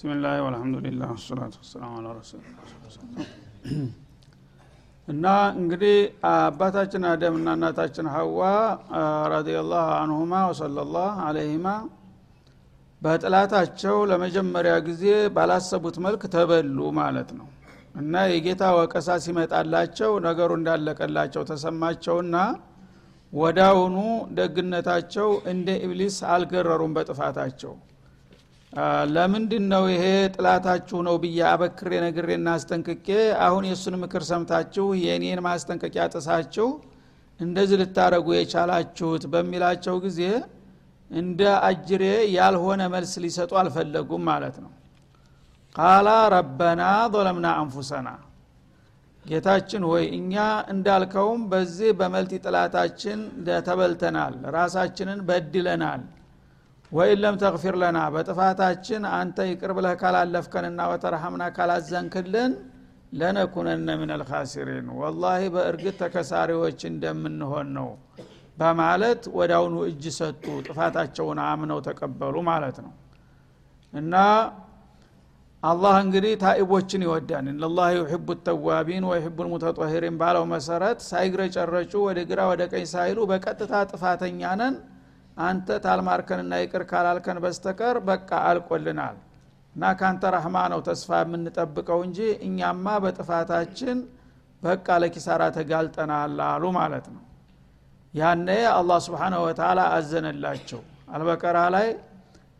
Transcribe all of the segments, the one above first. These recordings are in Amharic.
ብስሚላህ ወልሐምዱሊላህ ወሰላቱ ወሰላሙ አላ ረሱሊላህ እና እንግዲህ አባታችን አደም እና እናታችን ሀዋ ረዲየላሁ አንሁማ ወሰለላህ አለይሂማ በጥላታቸው ለመጀመሪያ ጊዜ ባላሰቡት መልክ ተበሉ ማለት ነው። እና የጌታ ወቀሳ ሲመጣላቸው ነገሩ እንዳለቀላቸው ተሰማቸውና ወዳውኑ ደግነታቸው እንደ ኢብሊስ አልገረሩም በጥፋታቸው ለምንድን ነው ይሄ ጥላታችሁ ነው ብዬ አበክሬ ነግሬና አስጠንቅቄ አሁን የእሱን ምክር ሰምታችሁ የእኔን ማስጠንቀቂያ ጥሳችሁ እንደዚህ ልታደረጉ የቻላችሁት በሚላቸው ጊዜ እንደ አጅሬ ያልሆነ መልስ ሊሰጡ አልፈለጉም ማለት ነው። ቃላ ረበና ظለምና አንፉሰና። ጌታችን ሆይ እኛ እንዳልከውም በዚህ በመልቲ ጥላታችን ተበልተናል ራሳችንን በድለናል ወይን ለም ተግፊር ለና በጥፋታችን አንተ ይቅር ብለህ ካላለፍከንና ወተረሐምና ካላዘንክልን ለነኩነነ ምን አልካሲሪን ወላሂ በእርግጥ ተከሳሪዎች እንደምንሆን ነው በማለት ወዳውኑ እጅ ሰጡ ጥፋታቸውን አምነው ተቀበሉ ማለት ነው። እና አላህ እንግዲህ ታኢቦችን ይወዳን ለላህ ዩሕቡ ተዋቢን ወይሕቡ ልሙተጠሂሪን ባለው መሰረት ሳይግረጨረጩ ወደ ግራ ወደ ቀኝ ሳይሉ በቀጥታ ጥፋተኛ ነን አንተ ታልማርከንና ይቅር ካላልከን በስተቀር በቃ አልቆልናል። እና ካንተ ረህማ ነው ተስፋ የምንጠብቀው እንጂ እኛማ በጥፋታችን በቃ ለኪሳራ ተጋልጠናል አሉ ማለት ነው። ያነ አላህ ስብሓንሁ ወተላ አዘነላቸው። አልበቀራ ላይ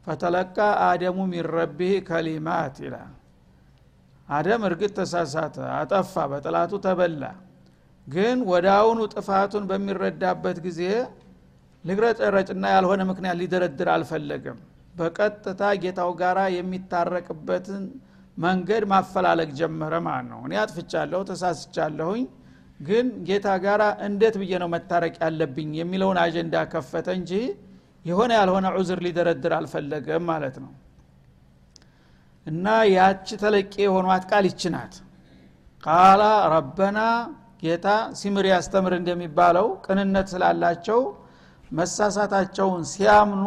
ፈተለቃ አደሙ ሚን ረቢህ ከሊማት ይላል። አደም እርግጥ ተሳሳተ አጠፋ በጥላቱ ተበላ። ግን አሁኑ ጥፋቱን በሚረዳበት ጊዜ ልግረጨረጭና ያልሆነ ምክንያት ሊደረድር አልፈለገም። በቀጥታ ጌታው ጋራ የሚታረቅበትን መንገድ ማፈላለግ ጀመረ ማለት ነው። እኔ አጥፍቻለሁ ተሳስቻለሁኝ ግን ጌታ ጋር እንዴት ብዬ ነው መታረቅ ያለብኝ የሚለውን አጀንዳ ከፈተ እንጂ የሆነ ያልሆነ ዑዝር ሊደረድር አልፈለገም ማለት ነው። እና ያቺ ተለቄ የሆኗት ቃል ይችናት ቃላ ረበና ጌታ ሲምር ያስተምር እንደሚባለው ቅንነት ስላላቸው መሳሳታቸውን ሲያምኑ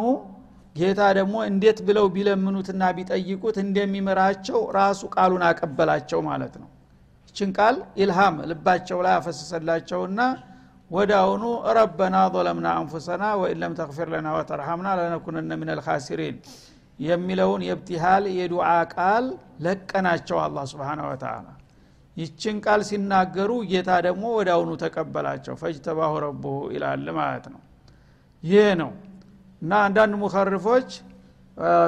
ጌታ ደግሞ እንዴት ብለው ቢለምኑትና ቢጠይቁት እንደሚምራቸው ራሱ ቃሉን አቀበላቸው ማለት ነው። ይችን ቃል ኢልሃም ልባቸው ላይ አፈሰሰላቸውና አሁኑ ረበና ظለምና አንፉሰና ወኢን ለም ተግፊር ለና ወተርሐምና ለነኩነነ ምን አልካሲሪን የሚለውን የብቲሃል የዱዓ ቃል ለቀናቸው አላ ስብን ወተላ ይችን ቃል ሲናገሩ ጌታ ደግሞ አሁኑ ተቀበላቸው። ፈጅተባሁ ረቡሁ ይላል ማለት ነው ይህ ነው። እና አንዳንድ ሙኸርፎች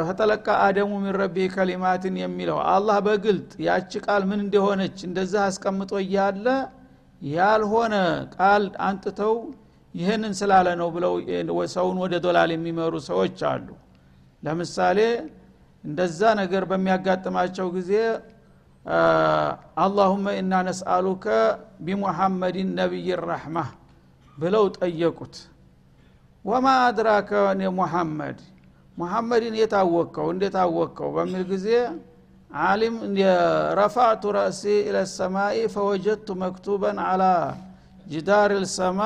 ፈተለቃ አደሙ ሚን ከሊማትን የሚለው አላህ በግልጥ ያቺ ቃል ምን እንደሆነች እንደዚህ አስቀምጦ እያለ ያልሆነ ቃል አንጥተው ይህንን ስላለ ነው ብለው ሰውን ወደ ዶላል የሚመሩ ሰዎች አሉ። ለምሳሌ እንደዛ ነገር በሚያጋጥማቸው ጊዜ አላሁመ ኢና ነስአሉከ ቢሙሐመድን ነቢይ ረሕማ ብለው ጠየቁት ወማ አድራከ ሙሐመድ? ሙሐመድን የታወቅከው እንዴት አወቅከው? በሚል ጊዜ አሊም ረፋዕቱ ረእሲ ኢለ ሰማይ ፈወጀድቱ መክቱበን አላ ጅዳር ልሰማ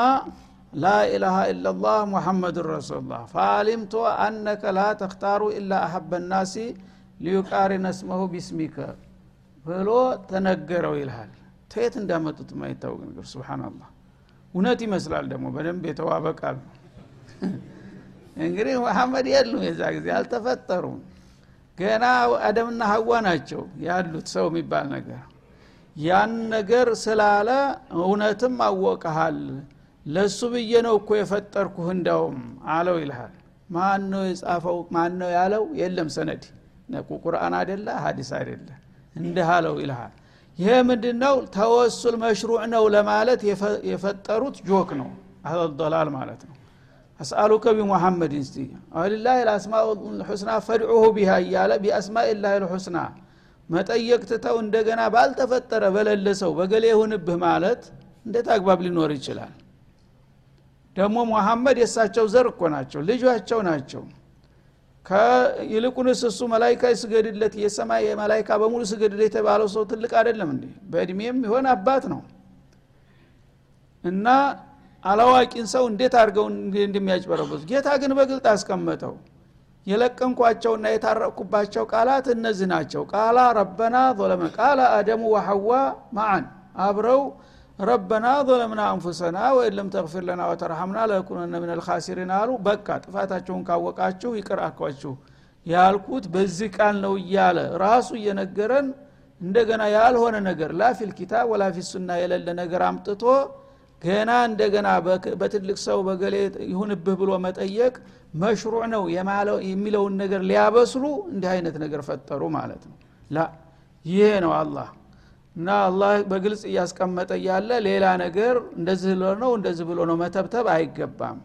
ላ ኢላሃ ኢላላህ ሙሐመድን ረሱሉላህ። ፈአሊምቱ አነከ ላ ተክታሩ ኢላ አሐበ ናሲ ሊዩቃሪነ እስመሁ ቢስሚከ ብሎ ተነገረው ይልሃል። ተየት እንዳመጡት ማይታወቅ ነገር ስብናላህ እውነት ይመስላል ደግሞ በደንብ የተዋበ ቃል ነው እንግዲህ መሐመድ የሉም የዛ ጊዜ አልተፈጠሩም። ገና አደምና ሀዋ ናቸው ያሉት ሰው የሚባል ነገር። ያን ነገር ስላለ እውነትም አወቀሃል። ለሱ ብዬ ነው እኮ የፈጠርኩህ እንዳውም አለው ይልሃል። ማን ነው የጻፈው? ማን ነው ያለው? የለም ሰነድ። ነቁ ቁርአን አደለ ሀዲስ አደለ እንዲህ አለው ይልሃል። ይሄ ምንድን ነው ተወሱል መሽሩዕ ነው ለማለት የፈጠሩት ጆክ ነው። አህለል ማለት ነው አስአሉከ ቢሙሐመድ እስቲ አልላህ ልአስማኡ ልሑስና ፈድዑሁ ቢሃ እያለ ቢአስማኢ ላህ ልሑስና መጠየቅ ትተው እንደገና ባልተፈጠረ በለለ በገሌ ይሁንብህ ማለት እንዴት አግባብ ሊኖር ይችላል ደግሞ ሙሐመድ የእሳቸው ዘር እኮ ናቸው ልጇቸው ናቸው ይልቁንስ እሱ መላይካ ስገድለት የሰማይ መላይካ በሙሉ ስገድለት የተባለው ሰው ትልቅ አይደለም እንዴ በእድሜም ይሆን አባት ነው እና አላዋቂን ሰው እንዴት አድርገው እንደሚያጭበረበቱ ጌታ ግን በግልጥ አስቀመጠው። የለቀንኳቸውና የታረቅኩባቸው ቃላት እነዚህ ናቸው። ቃላ ረበና ظለመ ቃለ አደሙ ወሐዋ ማዓን አብረው ረበና ظለምና አንፉሰና ወይን ለም ተግፊር ለና ወተርሐምና ለኩነነ ምን ልካሲሪን አሉ። በቃ ጥፋታቸውን ካወቃችሁ ይቅር አኳችሁ ያልኩት በዚህ ቃል ነው እያለ ራሱ እየነገረን እንደገና ያልሆነ ነገር ላፊል ኪታብ ወላ ፊ ሱና የሌለ ነገር አምጥቶ ገና እንደገና በትልቅ ሰው በገሌ ይሁንብህ ብሎ መጠየቅ መሽሩዕ ነው የሚለውን ነገር ሊያበስሉ እንዲህ አይነት ነገር ፈጠሩ ማለት ነው። ላ ይሄ ነው አላህ። እና አላህ በግልጽ እያስቀመጠ እያለ ሌላ ነገር እንደዚህ ነው እንደዚህ ብሎ ነው መተብተብ አይገባም።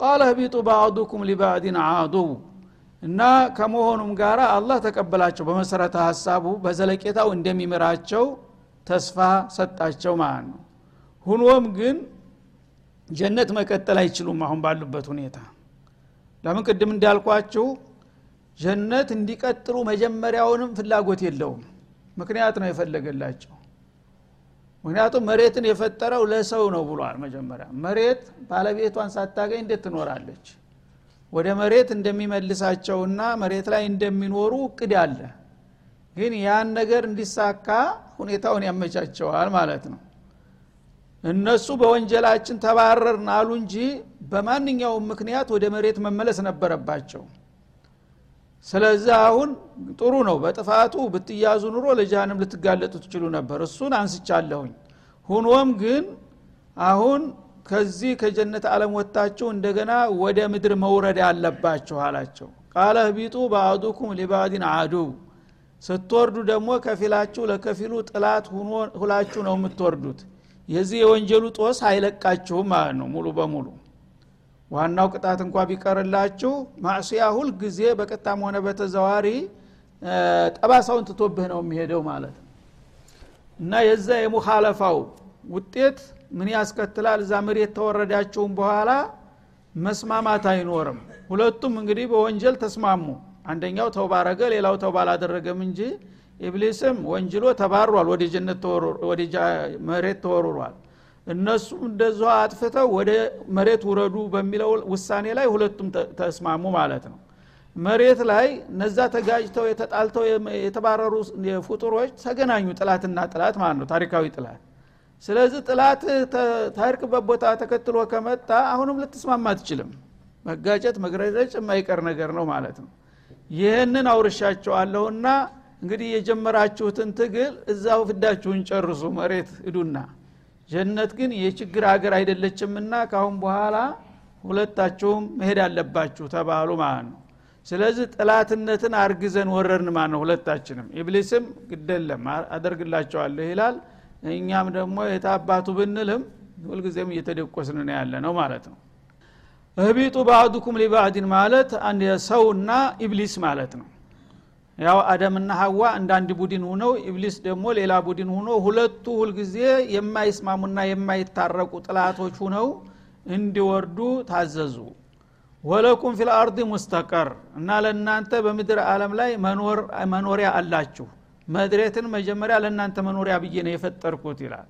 ቃለ ህቢጡ ባዕዱኩም ሊባዕድን አዱው እና ከመሆኑም ጋር አላህ ተቀበላቸው በመሰረተ ሀሳቡ በዘለቄታው እንደሚምራቸው ተስፋ ሰጣቸው ማለት ነው ሁኖም ግን ጀነት መቀጠል አይችሉም አሁን ባሉበት ሁኔታ። ለምን? ቅድም እንዳልኳችሁ ጀነት እንዲቀጥሉ መጀመሪያውንም ፍላጎት የለውም። ምክንያት ነው የፈለገላቸው። ምክንያቱም መሬትን የፈጠረው ለሰው ነው ብሏል መጀመሪያ። መሬት ባለቤቷን ሳታገኝ እንዴት ትኖራለች? ወደ መሬት እንደሚመልሳቸውና መሬት ላይ እንደሚኖሩ እቅድ አለ። ግን ያን ነገር እንዲሳካ ሁኔታውን ያመቻቸዋል ማለት ነው እነሱ በወንጀላችን ተባረርን አሉ እንጂ በማንኛውም ምክንያት ወደ መሬት መመለስ ነበረባቸው። ስለዚህ አሁን ጥሩ ነው። በጥፋቱ ብትያዙ ኑሮ ለጃንም ልትጋለጡ ትችሉ ነበር። እሱን አንስቻለሁኝ። ሁኖም ግን አሁን ከዚህ ከጀነት አለም ወጥታችሁ እንደገና ወደ ምድር መውረድ አለባችሁ አላቸው። ቃለ ህቢጡ በአዱኩም ሊባዲን አዱ። ስትወርዱ ደግሞ ከፊላችሁ ለከፊሉ ጥላት ሁላችሁ ነው የምትወርዱት የዚህ የወንጀሉ ጦስ አይለቃችሁም ማለት ነው ሙሉ በሙሉ። ዋናው ቅጣት እንኳ ቢቀርላችሁ ማዕስያ ሁል ጊዜ በቀጥታም ሆነ በተዘዋሪ ጠባሳውን ትቶብህ ነው የሚሄደው ማለት ነው። እና የዛ የሙኻለፋው ውጤት ምን ያስከትላል? እዛ መሬት ተወረዳችሁም በኋላ መስማማት አይኖርም። ሁለቱም እንግዲህ በወንጀል ተስማሙ። አንደኛው ተውባ አረገ ሌላው ተውባ አላደረገም እንጂ ኢብሊስም ወንጅሎ ተባሯል። ወደ መሬት ተወርሯል እነሱም እንደዚ አጥፍተው ወደ መሬት ውረዱ በሚለው ውሳኔ ላይ ሁለቱም ተስማሙ ማለት ነው። መሬት ላይ እነዛ ተጋጅተው የተጣልተው የተባረሩ ፍጡሮች ተገናኙ ጥላትና ጥላት ማለት ነው ታሪካዊ ጥላት። ስለዚህ ጥላት ታርቅበት ቦታ ተከትሎ ከመጣ አሁንም ልትስማማ አትችልም። መጋጨት መግረደጭ የማይቀር ነገር ነው ማለት ነው። ይህንን አውርሻቸዋለሁና እንግዲህ የጀመራችሁትን ትግል እዛው ፍዳችሁን ጨርሱ መሬት እዱና ጀነት ግን የችግር ሀገር አይደለችምና ካሁን በኋላ ሁለታችሁም መሄድ አለባችሁ ተባሉ ማለት ነው። ስለዚህ ጥላትነትን አርግዘን ወረርን ማለት ነው ሁለታችንም። ኢብሊስም ግደለም አደርግላቸዋለሁ ይላል። እኛም ደግሞ የታባቱ ብንልም ሁልጊዜም እየተደቆስን ያለ ነው ማለት ነው። اهبطوا بعضكم لبعض ማለት ሰውና ኢብሊስ ማለት ነው ያው አደምና ሀዋ እንደ ቡድን ሁነው ኢብሊስ ደግሞ ሌላ ቡድን ሁኖ ሁለቱ ሁልጊዜ የማይስማሙና የማይታረቁ ጠላቶች ሁነው እንዲወርዱ ታዘዙ። ولكم في الأرض مستقر እና ለእናንተ በምድር ዓለም ላይ መኖሪያ አላችሁ። መድሬትን መጀመሪያ ለእናንተ መኖሪያ ብዬ ነው የፈጠርኩት ይላል።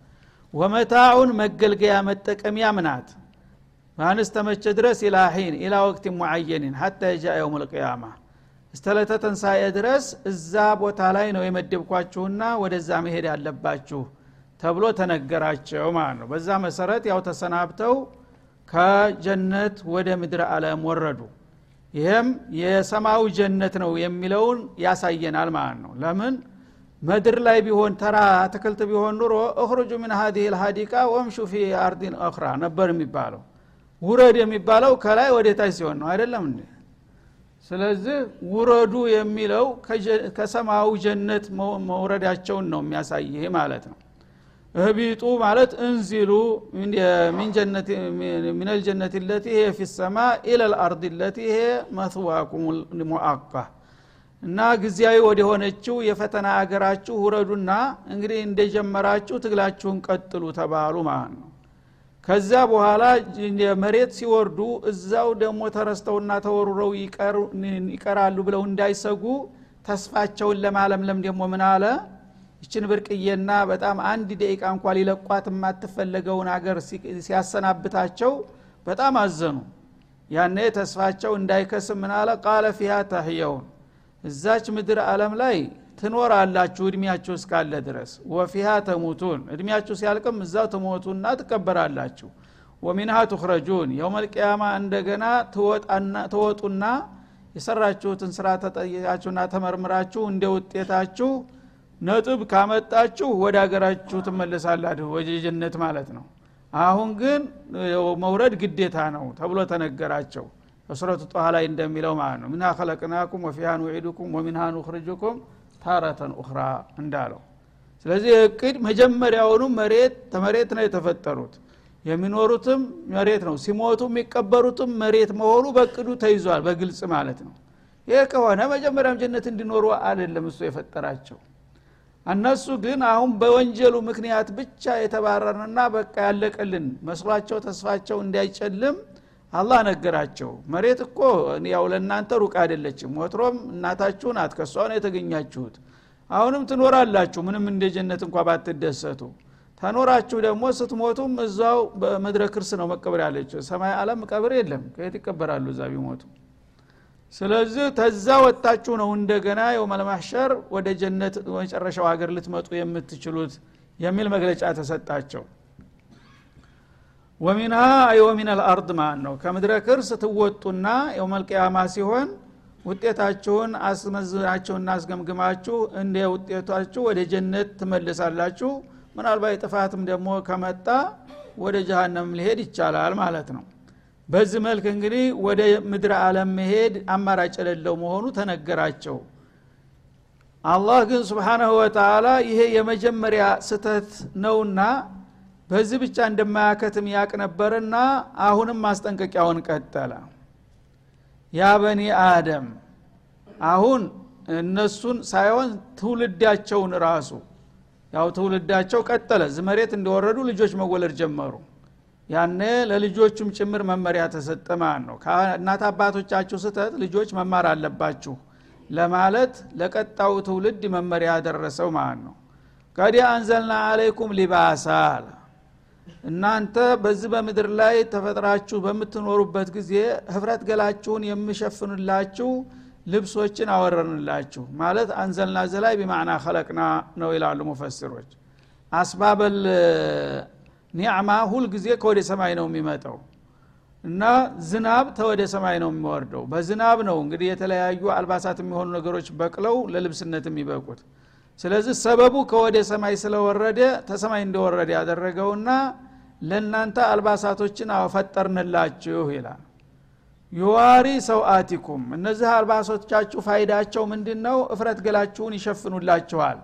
ወመታዑን መገልገያ መጠቀሚያ ምናት? ማንስ ተመቸ ድረስ ኢላ ሒን ኢላ ወቅት ሙዓየኒን ሀታ የጃ የውም ልቅያማ እስተለተ ተንሳኤ ድረስ እዛ ቦታ ላይ ነው የመደብኳችሁና ወደዛ መሄድ ያለባችሁ ተብሎ ተነገራቸው ማለት ነው። በዛ መሰረት ያው ተሰናብተው ከጀነት ወደ ምድር አለም ወረዱ። ይህም የሰማዩ ጀነት ነው የሚለውን ያሳየናል ማለት ነው። ለምን? ምድር ላይ ቢሆን ተራ አትክልት ቢሆን ኑሮ እኽሩጁ ምን ሀዲህ ልሀዲቃ ወምሹ ፊ አርዲን እኽራ ነበር የሚባለው። ውረድ የሚባለው ከላይ ወደ ታች ሲሆን ነው አይደለም እንዴ ስለዚህ ውረዱ የሚለው ከሰማዩ ጀነት መውረዳቸውን ነው የሚያሳይ ማለት ነው። እህቢጡ ማለት እንዚሉ ሚነል ጀነት ለቲ ሄ ፊ ሰማ ኢለ ልአርድ ለቲ ሄ መትዋኩም ሙአቃ እና ጊዜያዊ ወደ ሆነችው የፈተና አገራችሁ ውረዱና እንግዲህ እንደጀመራችሁ ትግላችሁን ቀጥሉ ተባሉ ማለት ነው ከዛ በኋላ መሬት ሲወርዱ እዛው ደግሞ ተረስተውና ተወሩረው ይቀራሉ ብለው እንዳይሰጉ ተስፋቸውን ለማለምለም ደግሞ ምን አለ? ይችን ብርቅዬና በጣም አንድ ደቂቃ እንኳ ሊለቋት የማትፈለገውን አገር ሲያሰናብታቸው በጣም አዘኑ። ያኔ ተስፋቸው እንዳይከስም ምናለ ቃለ ፊሃ ተህየውን። እዛች ምድር አለም ላይ ትኖራላችሁ እድሜያችሁ እስካለ ድረስ። ወፊሃ ተሙቱን። እድሜያችሁ ሲያልቅም እዛው ትሞቱና ትቀበራላችሁ። ወሚንሃ ቱክረጁን የውመልቅያማ እንደገና ትወጡና የሰራችሁትን ስራ ተጠይቃችሁና ተመርምራችሁ እንደ ውጤታችሁ ነጥብ ካመጣችሁ ወደ ሀገራችሁ ትመለሳላችሁ። ወደ ማለት ነው። አሁን ግን መውረድ ግዴታ ነው ተብሎ ተነገራቸው። በሱረቱ ጧሃ ላይ እንደሚለው ማለት ነው። ሚንሃ ከለቅናኩም ወፊሃ ኑዒዱኩም ወሚንሃ ኑክርጅኩም ታረተን ኡኽራ እንዳለው። ስለዚህ እቅድ መጀመሪያውኑ መሬት ተመሬት ነው የተፈጠሩት። የሚኖሩትም መሬት ነው። ሲሞቱ የሚቀበሩትም መሬት መሆኑ በእቅዱ ተይዟል በግልጽ ማለት ነው። ይህ ከሆነ መጀመሪያም ጀነት እንዲኖሩ አይደለም እሱ የፈጠራቸው። እነሱ ግን አሁን በወንጀሉ ምክንያት ብቻ የተባረርንና በቃ ያለቀልን መስሏቸው ተስፋቸው እንዳይጨልም አላህ ነገራቸው። መሬት እኮ ያው ለእናንተ ሩቅ አይደለችም። ወትሮም እናታችሁ ናት ከሷ ነው የተገኛችሁት። አሁንም ትኖራላችሁ። ምንም እንደ ጀነት እንኳ ባትደሰቱ። ተኖራችሁ ደግሞ ስትሞቱም እዛው በምድረ ክርስ ነው መቀበር ያለችው። ሰማይ አለም ቀብር የለም። ከየት ይቀበራሉ እዛ ቢሞቱ? ስለዚህ ተዛ ወጣችሁ ነው እንደገና የውመልማሸር ወደ ጀነት መጨረሻው ሀገር ልትመጡ የምትችሉት የሚል መግለጫ ተሰጣቸው ወሚንሃ አይ ወሚን አልአርድ ማለት ነው? ከምድረ ክርስ ትወጡና የውመልቅያማ ሲሆን ውጤታችሁን አስመዝናችሁና አስገምግማችሁ እንደ ውጤታችሁ ወደ ጀነት ትመልሳላችሁ። ምናልባት ጥፋትም ደግሞ ከመጣ ወደ ጀሃነም ሊሄድ ይቻላል ማለት ነው። በዚህ መልክ እንግዲህ ወደ ምድረ አለም መሄድ አማራጭ የሌለው መሆኑ ተነገራቸው። አላህ ግን ስብሓናሁ ወተላ ይሄ የመጀመሪያ ስተት ነውና በዚህ ብቻ እንደማያከትም ያቅ ነበርና አሁንም ማስጠንቀቂያውን ቀጠለ። ያ በኒ አደም አሁን እነሱን ሳይሆን ትውልዳቸውን ራሱ ያው ትውልዳቸው ቀጠለ። ዝመሬት እንደወረዱ ልጆች መወለድ ጀመሩ። ያነ ለልጆቹም ጭምር መመሪያ ተሰጠ ማለት ነው። ከእናት አባቶቻችሁ ስተት ልጆች መማር አለባችሁ ለማለት ለቀጣው ትውልድ መመሪያ ያደረሰው ማለት ነው። ቀዲ አንዘልና አለይኩም ሊባሳ እናንተ በዚህ በምድር ላይ ተፈጥራችሁ በምትኖሩበት ጊዜ ህፍረት ገላችሁን የሚሸፍንላችሁ ልብሶችን አወረንላችሁ። ማለት አንዘልና ዘላይ ቢማዕና ከለቅና ነው ይላሉ ሙፈስሮች አስባበል ኒዕማ ሁል ጊዜ ከወደ ሰማይ ነው የሚመጣው እና ዝናብ ተወደ ሰማይ ነው የሚወርደው። በዝናብ ነው እንግዲህ የተለያዩ አልባሳት የሚሆኑ ነገሮች በቅለው ለልብስነት የሚበቁት ስለዚህ ሰበቡ ከወደ ሰማይ ስለወረደ ተሰማይ እንደወረደ ያደረገውና ለእናንተ አልባሳቶችን አፈጠርንላችሁ ይላል። ዩዋሪ ሰውአቲኩም እነዚህ አልባሶቻችሁ ፋይዳቸው ምንድን ነው እፍረት ገላችሁን ይሸፍኑላችኋል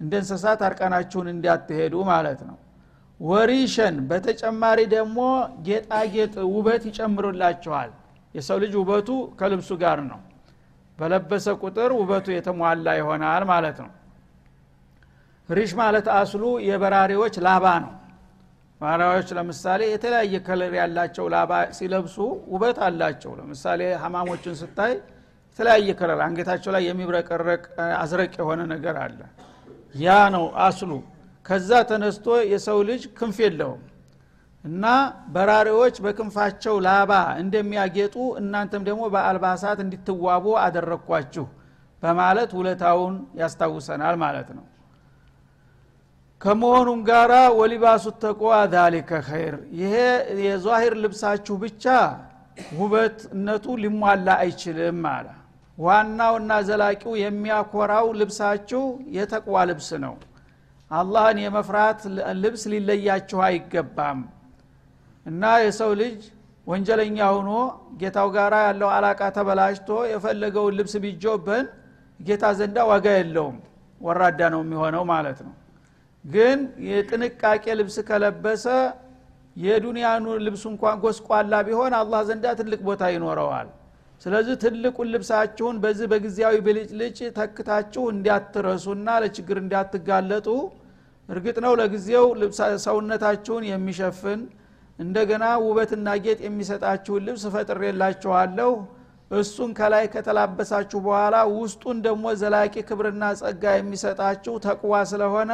እንደ እንስሳት አርቀናችሁን እንዲያትሄዱ ማለት ነው። ወሪሸን በተጨማሪ ደግሞ ጌጣጌጥ ውበት ይጨምሩላችኋል። የሰው ልጅ ውበቱ ከልብሱ ጋር ነው። በለበሰ ቁጥር ውበቱ የተሟላ ይሆናል ማለት ነው ريش ማለት አስሉ የበራሪዎች ላባ ነው። በራሪዎች ለምሳሌ የተለያየ color ያላቸው ላባ ሲለብሱ ውበት አላቸው። ለምሳሌ ሀማሞችን ስታይ የተለያየ color አንገታቸው ላይ የሚብረቀረቅ አዝረቅ የሆነ ነገር አለ። ያ ነው አስሉ። ከዛ ተነስቶ የሰው ልጅ ክንፍ የለውም። እና በራሪዎች በክንፋቸው ላባ እንደሚያጌጡ እናንተም ደግሞ በአልባሳት እንዲትዋቡ አደረግኳችሁ በማለት ውለታውን ያስታውሰናል ማለት ነው ከመሆኑም ጋራ ወሊባሱ ተቆዋ ዛሊከ ኸይር። ይሄ የዛሂር ልብሳችሁ ብቻ ውበትነቱ ሊሟላ አይችልም አለ። ዋናውና ዘላቂው የሚያኮራው ልብሳችሁ የተቅዋ ልብስ ነው። አላህን የመፍራት ልብስ ሊለያችሁ አይገባም። እና የሰው ልጅ ወንጀለኛ ሆኖ ጌታው ጋር ያለው አላቃ ተበላሽቶ የፈለገውን ልብስ ቢጆበን ጌታ ዘንዳ ዋጋ የለውም። ወራዳ ነው የሚሆነው ማለት ነው ግን የጥንቃቄ ልብስ ከለበሰ የዱንያኑ ልብሱ እንኳን ጎስቋላ ቢሆን አላህ ዘንዳ ትልቅ ቦታ ይኖረዋል። ስለዚህ ትልቁን ልብሳችሁን በዚህ በጊዜያዊ ብልጭልጭ ተክታችሁ እንዲያትረሱና ለችግር እንዲያትጋለጡ። እርግጥ ነው ለጊዜው ሰውነታችሁን የሚሸፍን እንደገና ውበትና ጌጥ የሚሰጣችሁን ልብስ ፈጥሬላችኋለሁ። እሱን ከላይ ከተላበሳችሁ በኋላ ውስጡን ደግሞ ዘላቂ ክብርና ጸጋ የሚሰጣችሁ ተቅዋ ስለሆነ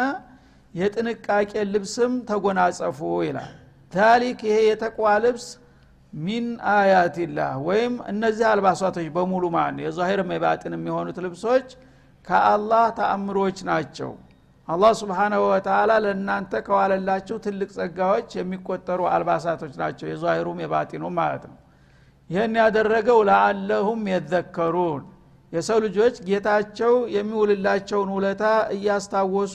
የጥንቃቄ ልብስም ተጎናጸፉ ይላል። ታሊክ ይሄ የተቅዋ ልብስ ሚን አያቲላህ ወይም እነዚህ አልባሳቶች በሙሉ ማን የዛሂር የባጥን የሚሆኑት ልብሶች ከአላህ ተአምሮች ናቸው። አላህ ስብሓናሁ ወተላ ለእናንተ ከዋለላችሁ ትልቅ ጸጋዎች የሚቆጠሩ አልባሳቶች ናቸው። የዛሂሩም የባጢኑም ማለት ነው። ይህን ያደረገው ለአለሁም የዘከሩን። የሰው ልጆች ጌታቸው የሚውልላቸውን ውለታ እያስታወሱ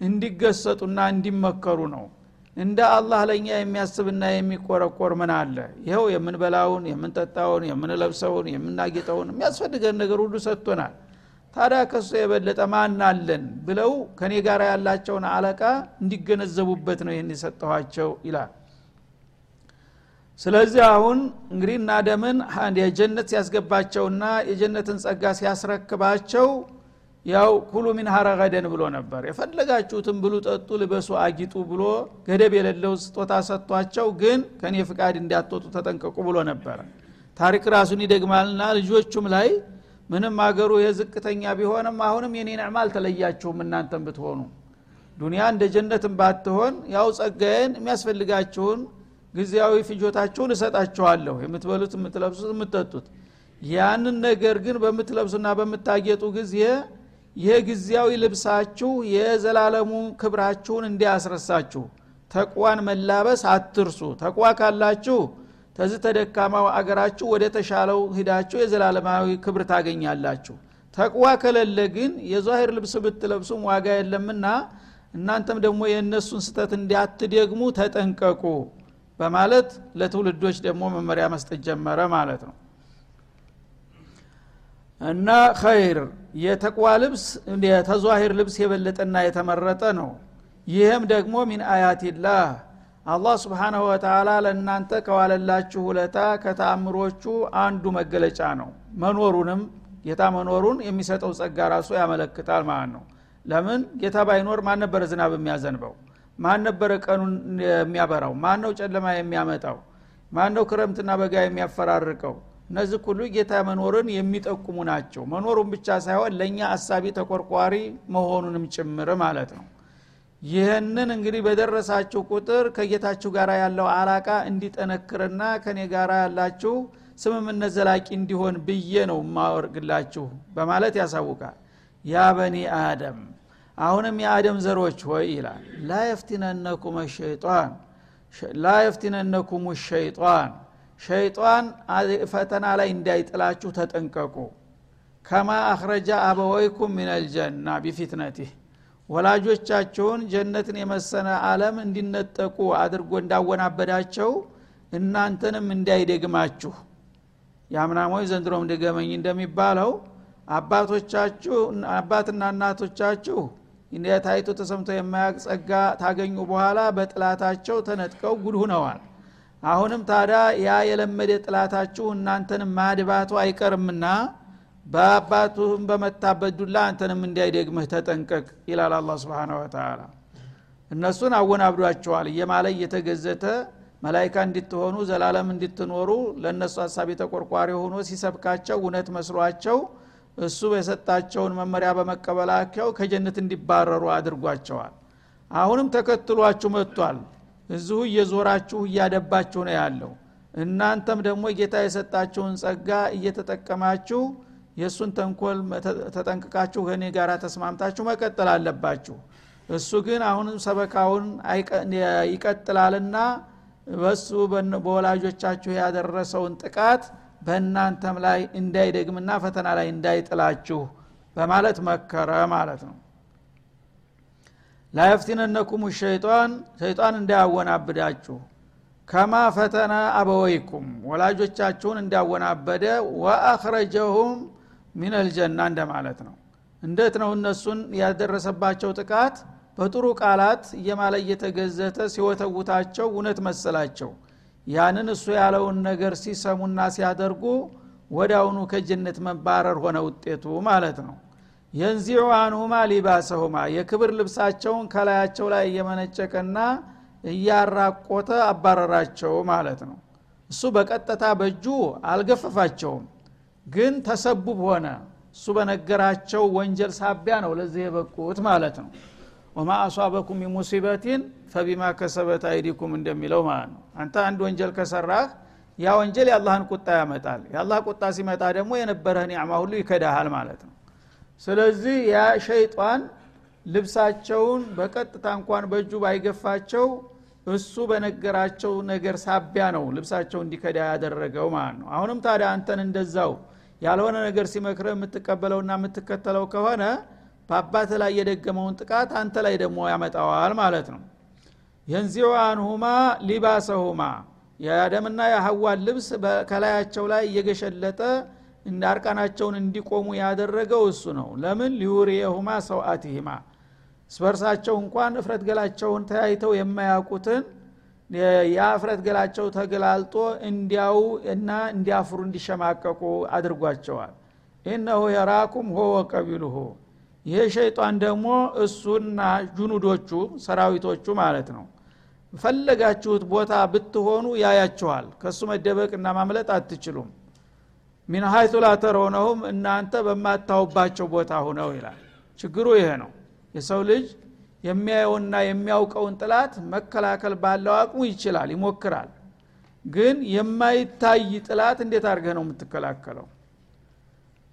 እንዲገሰጡና እንዲመከሩ ነው። እንደ አላህ ለእኛ የሚያስብና የሚቆረቆር ምን አለ? ይኸው የምንበላውን የምንጠጣውን የምንለብሰውን የምናጌጠውን የሚያስፈልገን ነገር ሁሉ ሰጥቶናል። ታዲያ ከሱ የበለጠ ማን አለን ብለው ከኔ ጋር ያላቸውን አለቃ እንዲገነዘቡበት ነው ይህን የሰጠኋቸው ይላል። ስለዚህ አሁን እንግዲህ እናደምን የጀነት ሲያስገባቸውና የጀነትን ጸጋ ሲያስረክባቸው ያው ኩሉ ሚን ሀረገደን ብሎ ነበር። የፈለጋችሁትን ብሉ ጠጡ ልበሱ አጊጡ ብሎ ገደብ የሌለው ስጦታ ሰጥቷቸው ግን ከኔ ፍቃድ እንዲያትወጡ ተጠንቀቁ ብሎ ነበረ ታሪክ ራሱን ይደግማልና ልጆቹም ላይ ምንም አገሩ የዝቅተኛ ቢሆንም አሁንም የኔ ንዕማ አልተለያችሁም እናንተም ብትሆኑ። ዱኒያ እንደ ጀነትን ባትሆን ያው ጸጋዬን የሚያስፈልጋችሁን ጊዜያዊ ፍጆታችሁን እሰጣችኋለሁ። የምትበሉት የምትለብሱት የምትጠጡት። ያንን ነገር ግን በምትለብሱና በምታጌጡ ጊዜ ይህ ጊዜያዊ ልብሳችሁ የዘላለሙ ክብራችሁን እንዲያስረሳችሁ ተቅዋን መላበስ አትርሱ። ተቅዋ ካላችሁ ተዚህ ተደካማው አገራችሁ ወደ ተሻለው ሂዳችሁ የዘላለማዊ ክብር ታገኛላችሁ። ተቅዋ ከሌለ ግን የዛሂር ልብስ ብትለብሱም ዋጋ የለምና እናንተም ደግሞ የእነሱን ስተት እንዲያትደግሙ ተጠንቀቁ በማለት ለትውልዶች ደግሞ መመሪያ መስጠት ጀመረ ማለት ነው እና ኸይር የተቅዋ ልብስ የተዟሂር ልብስ የበለጠና የተመረጠ ነው። ይህም ደግሞ ሚን አያቲላህ አላህ ስብሓናሁ ወተላ ለእናንተ ከዋለላችሁ ውለታ ከተአምሮቹ አንዱ መገለጫ ነው። መኖሩንም ጌታ መኖሩን የሚሰጠው ጸጋ ራሱ ያመለክታል ማለት ነው። ለምን? ጌታ ባይኖር ማን ነበረ ዝናብ የሚያዘንበው? ማን ነበረ ቀኑን የሚያበራው? ማን ነው ጨለማ የሚያመጣው? ማን ነው ክረምትና በጋ የሚያፈራርቀው እነዚህ ሁሉ ጌታ መኖርን የሚጠቁሙ ናቸው። መኖሩን ብቻ ሳይሆን ለእኛ አሳቢ ተቆርቋሪ መሆኑንም ጭምር ማለት ነው። ይህንን እንግዲህ በደረሳችሁ ቁጥር ከጌታችሁ ጋር ያለው አላቃ እንዲጠነክርና ከኔ ጋር ያላችሁ ስምምነት ዘላቂ እንዲሆን ብዬ ነው ማወርግላችሁ በማለት ያሳውቃል። ያ በኒ አደም አሁንም የአደም ዘሮች ሆይ ይላል ላ የፍቲነነኩም ሸይጣን ላ ሸይጣን ሸይጣን ፈተና ላይ እንዳይጥላችሁ ተጠንቀቁ። ከማ አኽረጃ አበወይኩም ሚነልጀና ቢፊትነቲህ። ወላጆቻቸውን ጀነትን የመሰነ አለም እንዲነጠቁ አድርጎ እንዳወናበዳቸው እናንተንም እንዳይደግማችሁ። የአምናሞች ዘንድሮም ድገመኝ እንደሚባለው አባቶቻችሁ አባትና እናቶቻችሁ ታይቶ ተሰምቶ የማያቅ ጸጋ ታገኙ በኋላ በጥላታቸው ተነጥቀው ጉድ ሁነዋል አሁንም ታዲያ ያ የለመደ ጥላታችሁ እናንተንም ማድባቱ አይቀርምና በአባቱህም በመታበት ዱላ አንተንም እንዳይደግምህ ተጠንቀቅ ይላል አላ ስብን ወተላ እነሱን አወናብዷቸዋል። እየማለ እየተገዘተ መላይካ እንድትሆኑ ዘላለም እንድትኖሩ ለእነሱ ሀሳብ የተቆርቋሪ ሆኖ ሲሰብካቸው እውነት መስሏቸው እሱ የሰጣቸውን መመሪያ በመቀበላቸው ከጀነት እንዲባረሩ አድርጓቸዋል። አሁንም ተከትሏችሁ መጥቷል እዚሁ እየዞራችሁ እያደባችሁ ነው ያለው። እናንተም ደግሞ ጌታ የሰጣችሁን ጸጋ እየተጠቀማችሁ የእሱን ተንኮል ተጠንቅቃችሁ ከእኔ ጋር ተስማምታችሁ መቀጠል አለባችሁ። እሱ ግን አሁንም ሰበካውን ይቀጥላልና በሱ በወላጆቻችሁ ያደረሰውን ጥቃት በእናንተም ላይ እንዳይደግምና ፈተና ላይ እንዳይጥላችሁ በማለት መከረ ማለት ነው ላየፍቲነነኩም ሸይጣን ሸይጣን እንዳያወናብዳችሁ። ከማ ፈተና አበወይኩም ወላጆቻችሁን እንዳወናበደ ወአኽረጀሁም ሚነልጀና እንደማለት ነው። እንዴት ነው እነሱን ያደረሰባቸው ጥቃት? በጥሩ ቃላት እየማለ እየተገዘተ ሲወተውታቸው እውነት መሰላቸው። ያንን እሱ ያለውን ነገር ሲሰሙና ሲያደርጉ ወዳውኑ ከጀነት መባረር ሆነ ውጤቱ ማለት ነው የንዚዑ አንሁማ ሊባሰሁማ የክብር ልብሳቸውን ከላያቸው ላይ እየመነጨቀና እያራቆተ አባረራቸው ማለት ነው። እሱ በቀጥታ በእጁ አልገፈፋቸውም ግን ተሰቡብ ሆነ። እሱ በነገራቸው ወንጀል ሳቢያ ነው ለዚህ የበቁት ማለት ነው። وما أصابكم من مصيبة فبما كسبت أيديكم እንደሚለው ማለት ነው። አንተ አንድ ወንጀል ከሰራህ ያ ወንጀል የአላህን ቁጣ ያመጣል። የአላህ ቁጣ ሲመጣ ደግሞ የነበረህ نعمة ሁሉ ይከዳሃል ማለት ነው ስለዚህ ያ ሸይጣን ልብሳቸውን በቀጥታ እንኳን በእጁ ባይገፋቸው እሱ በነገራቸው ነገር ሳቢያ ነው ልብሳቸው እንዲከዳ ያደረገው ማለት ነው። አሁንም ታዲያ አንተን እንደዛው ያልሆነ ነገር ሲመክረ የምትቀበለውና የምትከተለው ከሆነ በአባት ላይ የደገመውን ጥቃት አንተ ላይ ደግሞ ያመጣዋል ማለት ነው። የንዚዑ አንሁማ ሊባሰሁማ የአደምና የሐዋን ልብስ ከላያቸው ላይ እየገሸለጠ እንደ አርቃናቸውን እንዲቆሙ ያደረገው እሱ ነው። ለምን? ሊውሪየሁማ ሰውአቲሂማ ስበርሳቸው እንኳን እፍረት ገላቸውን ተያይተው የማያውቁትን የአፍረት ገላቸው ተገላልጦ እንዲያው እና እንዲያፍሩ እንዲሸማቀቁ አድርጓቸዋል። ኢነሁ የራኩም ሆ ወቀቢሉሁ ይሄ ሸይጣን ደግሞ እሱና ጁኑዶቹ ሰራዊቶቹ ማለት ነው። ፈለጋችሁት ቦታ ብትሆኑ ያያችኋል። ከእሱ መደበቅና ማምለጥ አትችሉም ሚን ሀይቱ ላተረውነሁም እናንተ በማታውባቸው ቦታ ሁነው ይላል። ችግሩ ይሄ ነው። የሰው ልጅ የሚያየውና የሚያውቀውን ጥላት መከላከል ባለው አቅሙ ይችላል ይሞክራል። ግን የማይታይ ጥላት እንዴት አድርገህ ነው የምትከላከለው?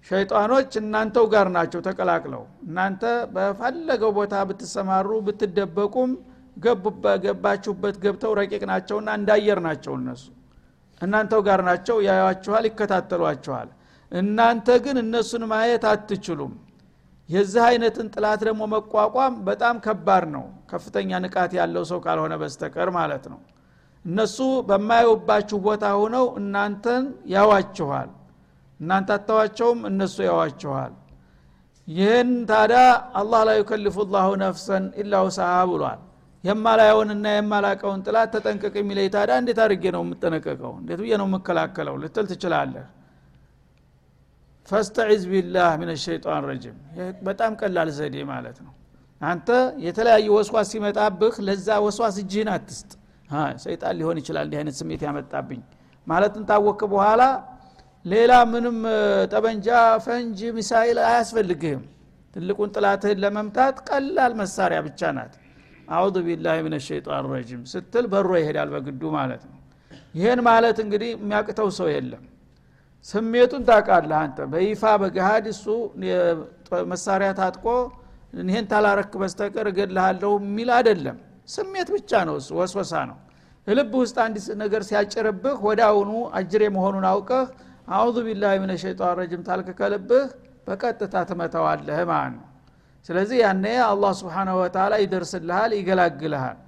ሸይጣኖች እናንተው ጋር ናቸው ተቀላቅለው። እናንተ በፈለገው ቦታ ብትሰማሩ ብትደበቁም ገባችሁበት ገብተው ረቂቅ ናቸውና እንዳየር ናቸው እነሱ እናንተው ጋር ናቸው ያዩችኋል ይከታተሏችኋል። እናንተ ግን እነሱን ማየት አትችሉም። የዚህ አይነትን ጥላት ደግሞ መቋቋም በጣም ከባድ ነው። ከፍተኛ ንቃት ያለው ሰው ካልሆነ በስተቀር ማለት ነው። እነሱ በማየውባችሁ ቦታ ሆነው እናንተን ያዋችኋል። እናንተ አታዋቸውም እነሱ ያዋችኋል። ይህን ታዳ አላህ ላ ዩከልፉ ላሁ ነፍሰን ኢላ ውስሃ ብሏል የማላየውንና የማላቀውን ጠላት ተጠንቀቅ የሚለይ ታዳ እንዴት አድርጌ ነው የምጠነቀቀው? እንዴት ብዬ ነው የምከላከለው ልትል ትችላለህ? فاستعذ بالله من الشيطان الرجيم በጣም ቀላል ዘዴ ማለት ነው። አንተ የተለያዩ ወስዋስ ሲመጣብህ ለዛ ወስዋስ እጅህን አትስጥ። ሰይጣን ሊሆን ይችላል እንዲህ አይነት ስሜት ያመጣብኝ። ማለትን ካወክ በኋላ ሌላ ምንም ጠበንጃ ፈንጅ ሚሳይል አያስፈልግህም። ትልቁን ጥላትህን ለመምታት ቀላል መሳሪያ ብቻ ናት አዑዙ ቢላህ ምን ሸይጣን ረጅም ስትል በሮ ይሄዳል በግዱ ማለት ነው። ይህን ማለት እንግዲህ የሚያቅተው ሰው የለም። ስሜቱን ታውቃለህ አንተ። በይፋ በገሃድ እሱ መሳሪያ ታጥቆ ይህን ታላረክ በስተቀር እገድልሃለሁ የሚል አይደለም። ስሜት ብቻ ነው ወስወሳ ነው። ልብ ውስጥ አንድ ነገር ሲያጭርብህ ወደ አሁኑ አጅሬ መሆኑን አውቀህ አዑዙ ቢላህ ምን ሸይጣን ረጅም ታልክ ከልብህ በቀጥታ ትመተዋለህ ማለት ነው ስለዚህ ያኔ አላህ ስብሓናሁ ወተላ ይደርስልሃል ይገላግልሃል።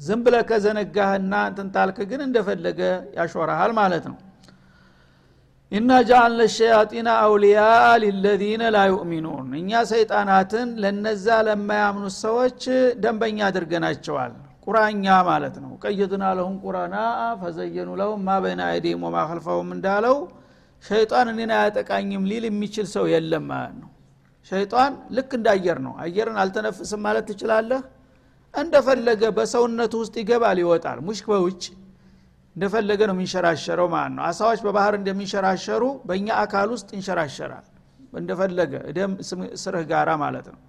ዝም ብለ ከዘነጋህና እንትን ግን እንደፈለገ ያሾረሃል ማለት ነው። ኢና ጃአልነ ሸያጢና አውሊያ ሊለዚነ ላ ዩእሚኑን። እኛ ሰይጣናትን ለነዛ ለማያምኑት ሰዎች ደንበኛ አድርገናቸዋል። ቁራኛ ማለት ነው። ቀይድና ለሁም ቁራና ፈዘየኑ ለሁም ማ በይነ አይዲህም ወማ ከልፈሁም እንዳለው ሸይጣን እኔን አያጠቃኝም ሊል የሚችል ሰው የለም ማለት ነው ሸይጣን ልክ እንደ አየር ነው። አየርን አልተነፍስም ማለት ትችላለህ? እንደፈለገ በሰውነቱ ውስጥ ይገባል ይወጣል። ሙሽክ በውጭ እንደፈለገ ነው የሚንሸራሸረው ማለት ነው። አሳዎች በባህር እንደሚንሸራሸሩ በእኛ አካል ውስጥ ይንሸራሸራል። እንደፈለገ ደም ስርህ ጋራ ማለት ነው።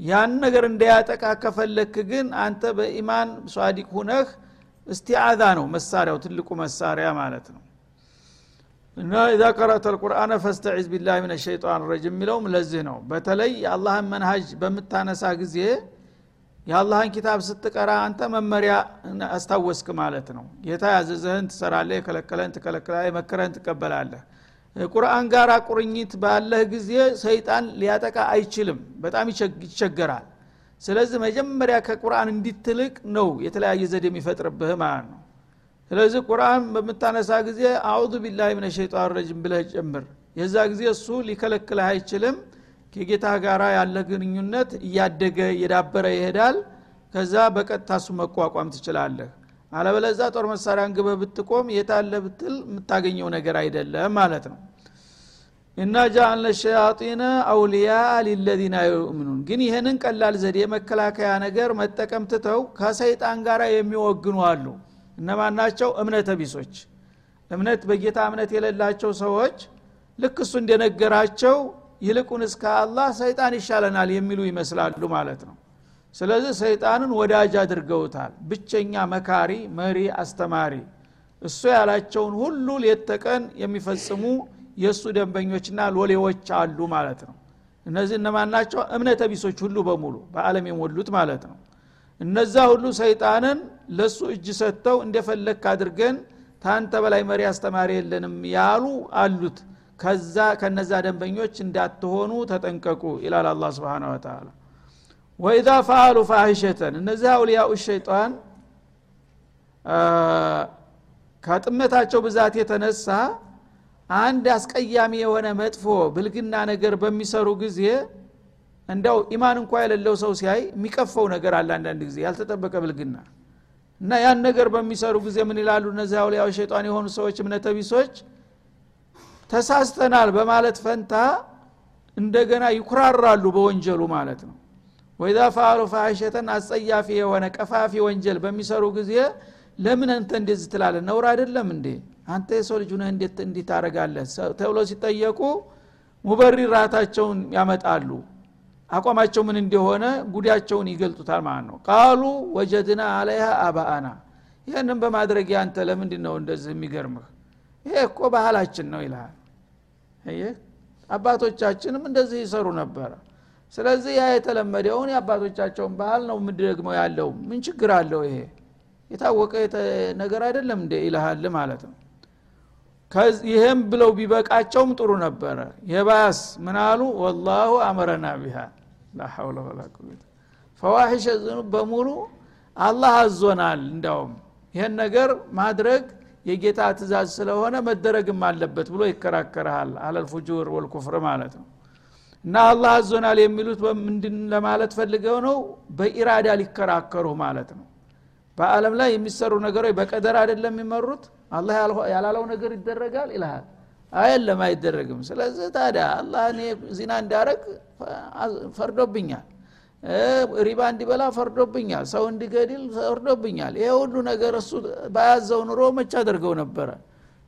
ያን ነገር እንዳያጠቃ ከፈለክ ግን አንተ በኢማን ሷዲቅ ሁነህ እስቲዓዛ ነው መሳሪያው ትልቁ መሳሪያ ማለት ነው እና ኢዛ ቀረአተ ልቁርአነ ፈስተዒዝ ቢላህ ምን ሸይጣን ረጅም የሚለውም ለዚህ ነው። በተለይ የአላህን መንሃጅ በምታነሳ ጊዜ የአላህን ኪታብ ስትቀራ አንተ መመሪያ አስታወስክ ማለት ነው። ጌታ ያዘዘህን ትሰራለህ የከለከለን ትከለክላለህ የመከረህን ትቀበላለህ። ቁርአን ጋር ቁርኝት ባለህ ጊዜ ሰይጣን ሊያጠቃ አይችልም። በጣም ይቸገራል። ስለዚህ መጀመሪያ ከቁርአን እንዲትልቅ ነው የተለያየ ዘዴ የሚፈጥርብህ ማለት ነው ስለዚህ ቁርአን በምታነሳ ጊዜ አዑዙ ቢላህ ምን ሸይጣን ረጅም ብለህ ጨምር። የዛ ጊዜ እሱ ሊከለክልህ አይችልም። ከጌታ ጋር ያለ ግንኙነት እያደገ እየዳበረ ይሄዳል። ከዛ በቀጥታ እሱ መቋቋም ትችላለህ። አለበለዛ ጦር መሳሪያን ግበ ብትቆም የታለ ብትል የምታገኘው ነገር አይደለም ማለት ነው። እና ጃአልነ ሸያጢነ አውሊያ ሊለዚነ ዩእምኑን ግን ይህንን ቀላል ዘዴ መከላከያ ነገር መጠቀም ትተው ከሰይጣን ጋር የሚወግኑ አሉ እነማን ናቸው? እምነተ ቢሶች። እምነት በጌታ እምነት የሌላቸው ሰዎች ልክ እሱ እንደነገራቸው ይልቁን እስከ አላህ ሰይጣን ይሻለናል የሚሉ ይመስላሉ ማለት ነው። ስለዚህ ሰይጣንን ወዳጅ አድርገውታል። ብቸኛ መካሪ መሪ አስተማሪ። እሱ ያላቸውን ሁሉ ሌት ተቀን የሚፈጽሙ የእሱ ደንበኞችና ሎሌዎች አሉ ማለት ነው። እነዚህ እነማን ናቸው? እምነተ ቢሶች ሁሉ በሙሉ በአለም የሞሉት ማለት ነው እነዛ ሁሉ ሰይጣንን ለሱ እጅ ሰጥተው እንደፈለክ አድርገን ታንተ በላይ መሪ አስተማሪ የለንም ያሉ አሉት። ከዛ ከነዛ ደንበኞች እንዳትሆኑ ተጠንቀቁ ይላል አላ ስብን ወተላ ወኢዛ ፈአሉ ፋሂሸተን እነዚህ አውሊያኡ ሸይጣን ከጥመታቸው ብዛት የተነሳ አንድ አስቀያሚ የሆነ መጥፎ ብልግና ነገር በሚሰሩ ጊዜ እንደው ኢማን እንኳ የሌለው ሰው ሲያይ የሚቀፈው ነገር አለ አንዳንድ ጊዜ ያልተጠበቀ ብልግና። እና ያን ነገር በሚሰሩ ጊዜ ምን ይላሉ እነዚህ አውሊያው ሸይጣን የሆኑ ሰዎች እምነተቢሶች ተሳስተናል በማለት ፈንታ እንደገና ይኩራራሉ በወንጀሉ ማለት ነው። ወይዛ ፈአሉ ፋሒሸተን አስጸያፊ የሆነ ቀፋፊ ወንጀል በሚሰሩ ጊዜ ለምን አንተ እንደዚህ ትላለ ነውር አይደለም እንዴ? አንተ የሰው ልጅ ሁነህ እንዴት እንዲህ ታረጋለህ ተብሎ ሲጠየቁ ሙበሪራታቸውን ያመጣሉ አቋማቸው ምን እንደሆነ ጉዳያቸውን ይገልጡታል ማለት ነው። ቃሉ ወጀድና አለይሃ አባአና ይህንም በማድረግ ያንተ ለምንድ ነው እንደዚህ የሚገርምህ? ይሄ እኮ ባህላችን ነው ይልሃል አባቶቻችንም እንደዚህ ይሰሩ ነበረ ስለዚህ ያ የተለመደውን የአባቶቻቸውን ባህል ነው የምንደግመው ያለው። ምን ችግር አለው ይሄ? የታወቀ ነገር አይደለም እንደ ይልሃል ማለት ነው። ይህም ብለው ቢበቃቸውም ጥሩ ነበረ። የባስ ምናሉ ወላሁ አመረና ቢሃ ላሐውለ ወላ ቁወተ ፈዋሒሸ ዝኑብ በሙሉ አላህ አዞናል። እንዳውም ይህን ነገር ማድረግ የጌታ ትእዛዝ ስለሆነ መደረግም አለበት ብሎ ይከራከርሃል አለልፉጁር ወልኩፍር ማለት ነው። እና አላህ አዞናል የሚሉት ምንድን ለማለት ፈልገው ነው? በኢራዳ ሊከራከሩ ማለት ነው። በአለም ላይ የሚሰሩ ነገሮች በቀደር አይደለም የሚመሩት። አላህ ያላለው ነገር ይደረጋል ይልሃል። አየለም አይደረግም። ስለዚህ ታዲያ አላህ እኔ ዚና እንዳረግ ፈርዶብኛል። ሪባ እንዲበላ ፈርዶብኛል። ሰው እንዲገድል ፈርዶብኛል። ይሄ ሁሉ ነገር እሱ በያዘው ኑሮ መቻ አደርገው ነበረ?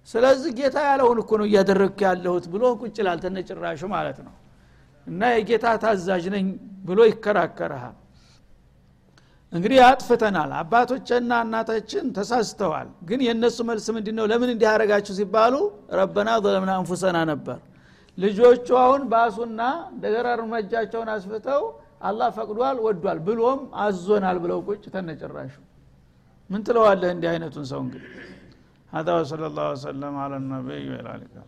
ስለዚህ ጌታ ያለውን እኮ ነው እያደረግክ ያለሁት ብሎ ቁጭላል ተነጭራሹ ማለት ነው። እና የጌታ ታዛዥ ነኝ ብሎ ይከራከረሃል እንግዲህ አጥፍተናል። አባቶችና እናታችን ተሳስተዋል። ግን የእነሱ መልስ ምንድ ነው ለምን እንዲያረጋችሁ ሲባሉ ረበና ዘለምና እንፉሰና ነበር ልጆቹ አሁን ባሱና እንደገና እርምጃቸውን አስፍተው አላህ ፈቅዷል ወዷል ብሎም አዞናል ብለው ቁጭ ተነጭራሹ ምን ትለዋለህ እንዲህ አይነቱን ሰው እንግዲህ هذا وصلى الله وسلم على النبي وعلى اله